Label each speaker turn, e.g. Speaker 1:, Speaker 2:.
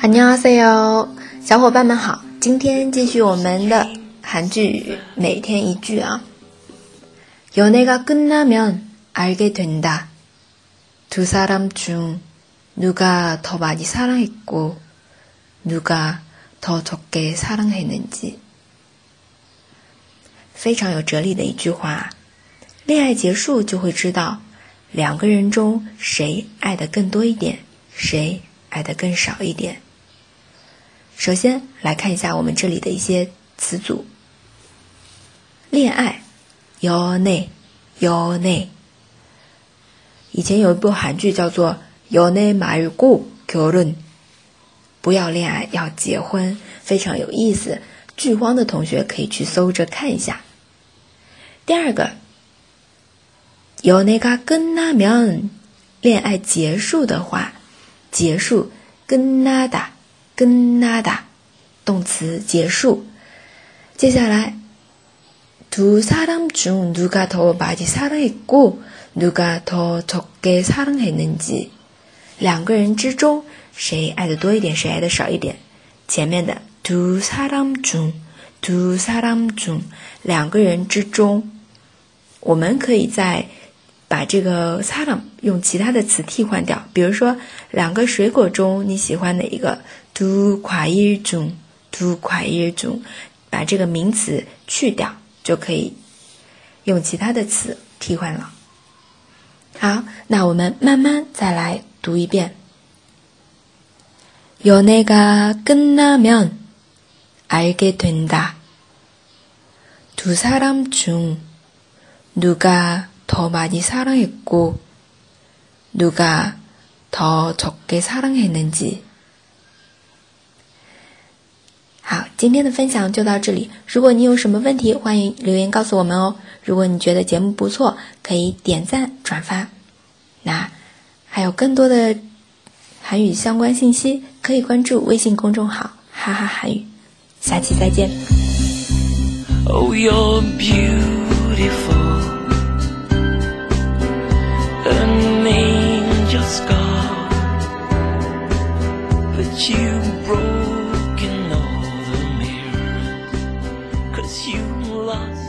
Speaker 1: 안녕하세요，小伙伴们好，今天继续我们的韩剧每天一句啊。연애가끝나면알게된다두사람중누가더많이사랑했고누가더적게사랑했는 지， 非常有哲理的一句话。恋爱结束就会知道，两个人中谁爱的更多一点。 谁爱的更少一点。首先来看一下我们这里的一些词组：恋爱，your name，your name。以前有一部韩剧叫做《your name 마유고결论不要恋爱，要结婚，非常有意思。剧荒的同学可以去搜着看一下。第二个，有那个跟那 면， 恋爱结束的话。结束，跟나다跟나다动词结束。接下来，두사람중누가더많이사랑했고누가더적게사랑했는 지， 两个人之中谁爱的多一点，谁爱的少一点？前面的두사람 중， 두사람 중， 两个人之中，我们可以在。 把这个사람用其他的词替换掉，比如说两个水果中你喜欢哪一个？두과일 중， 두과일 중， 把这个名词去掉就可以用其他的词替换了。好，那我们慢慢再来读一遍。연애가끝나면알게된다두사람중누가 더많이사랑했고누가더적게사랑했는 지。 好，今天的分享就到这里。如果你有什么问题，欢迎留言告诉我们哦。如果你觉得节目不错，可以点赞转发。那还有更多的韩语相关信息，可以关注微信公众号“哈哈韩语”。下期再见。Oh, you're beautiful. an angel's scar, but you broken all the mirror, cause you lost.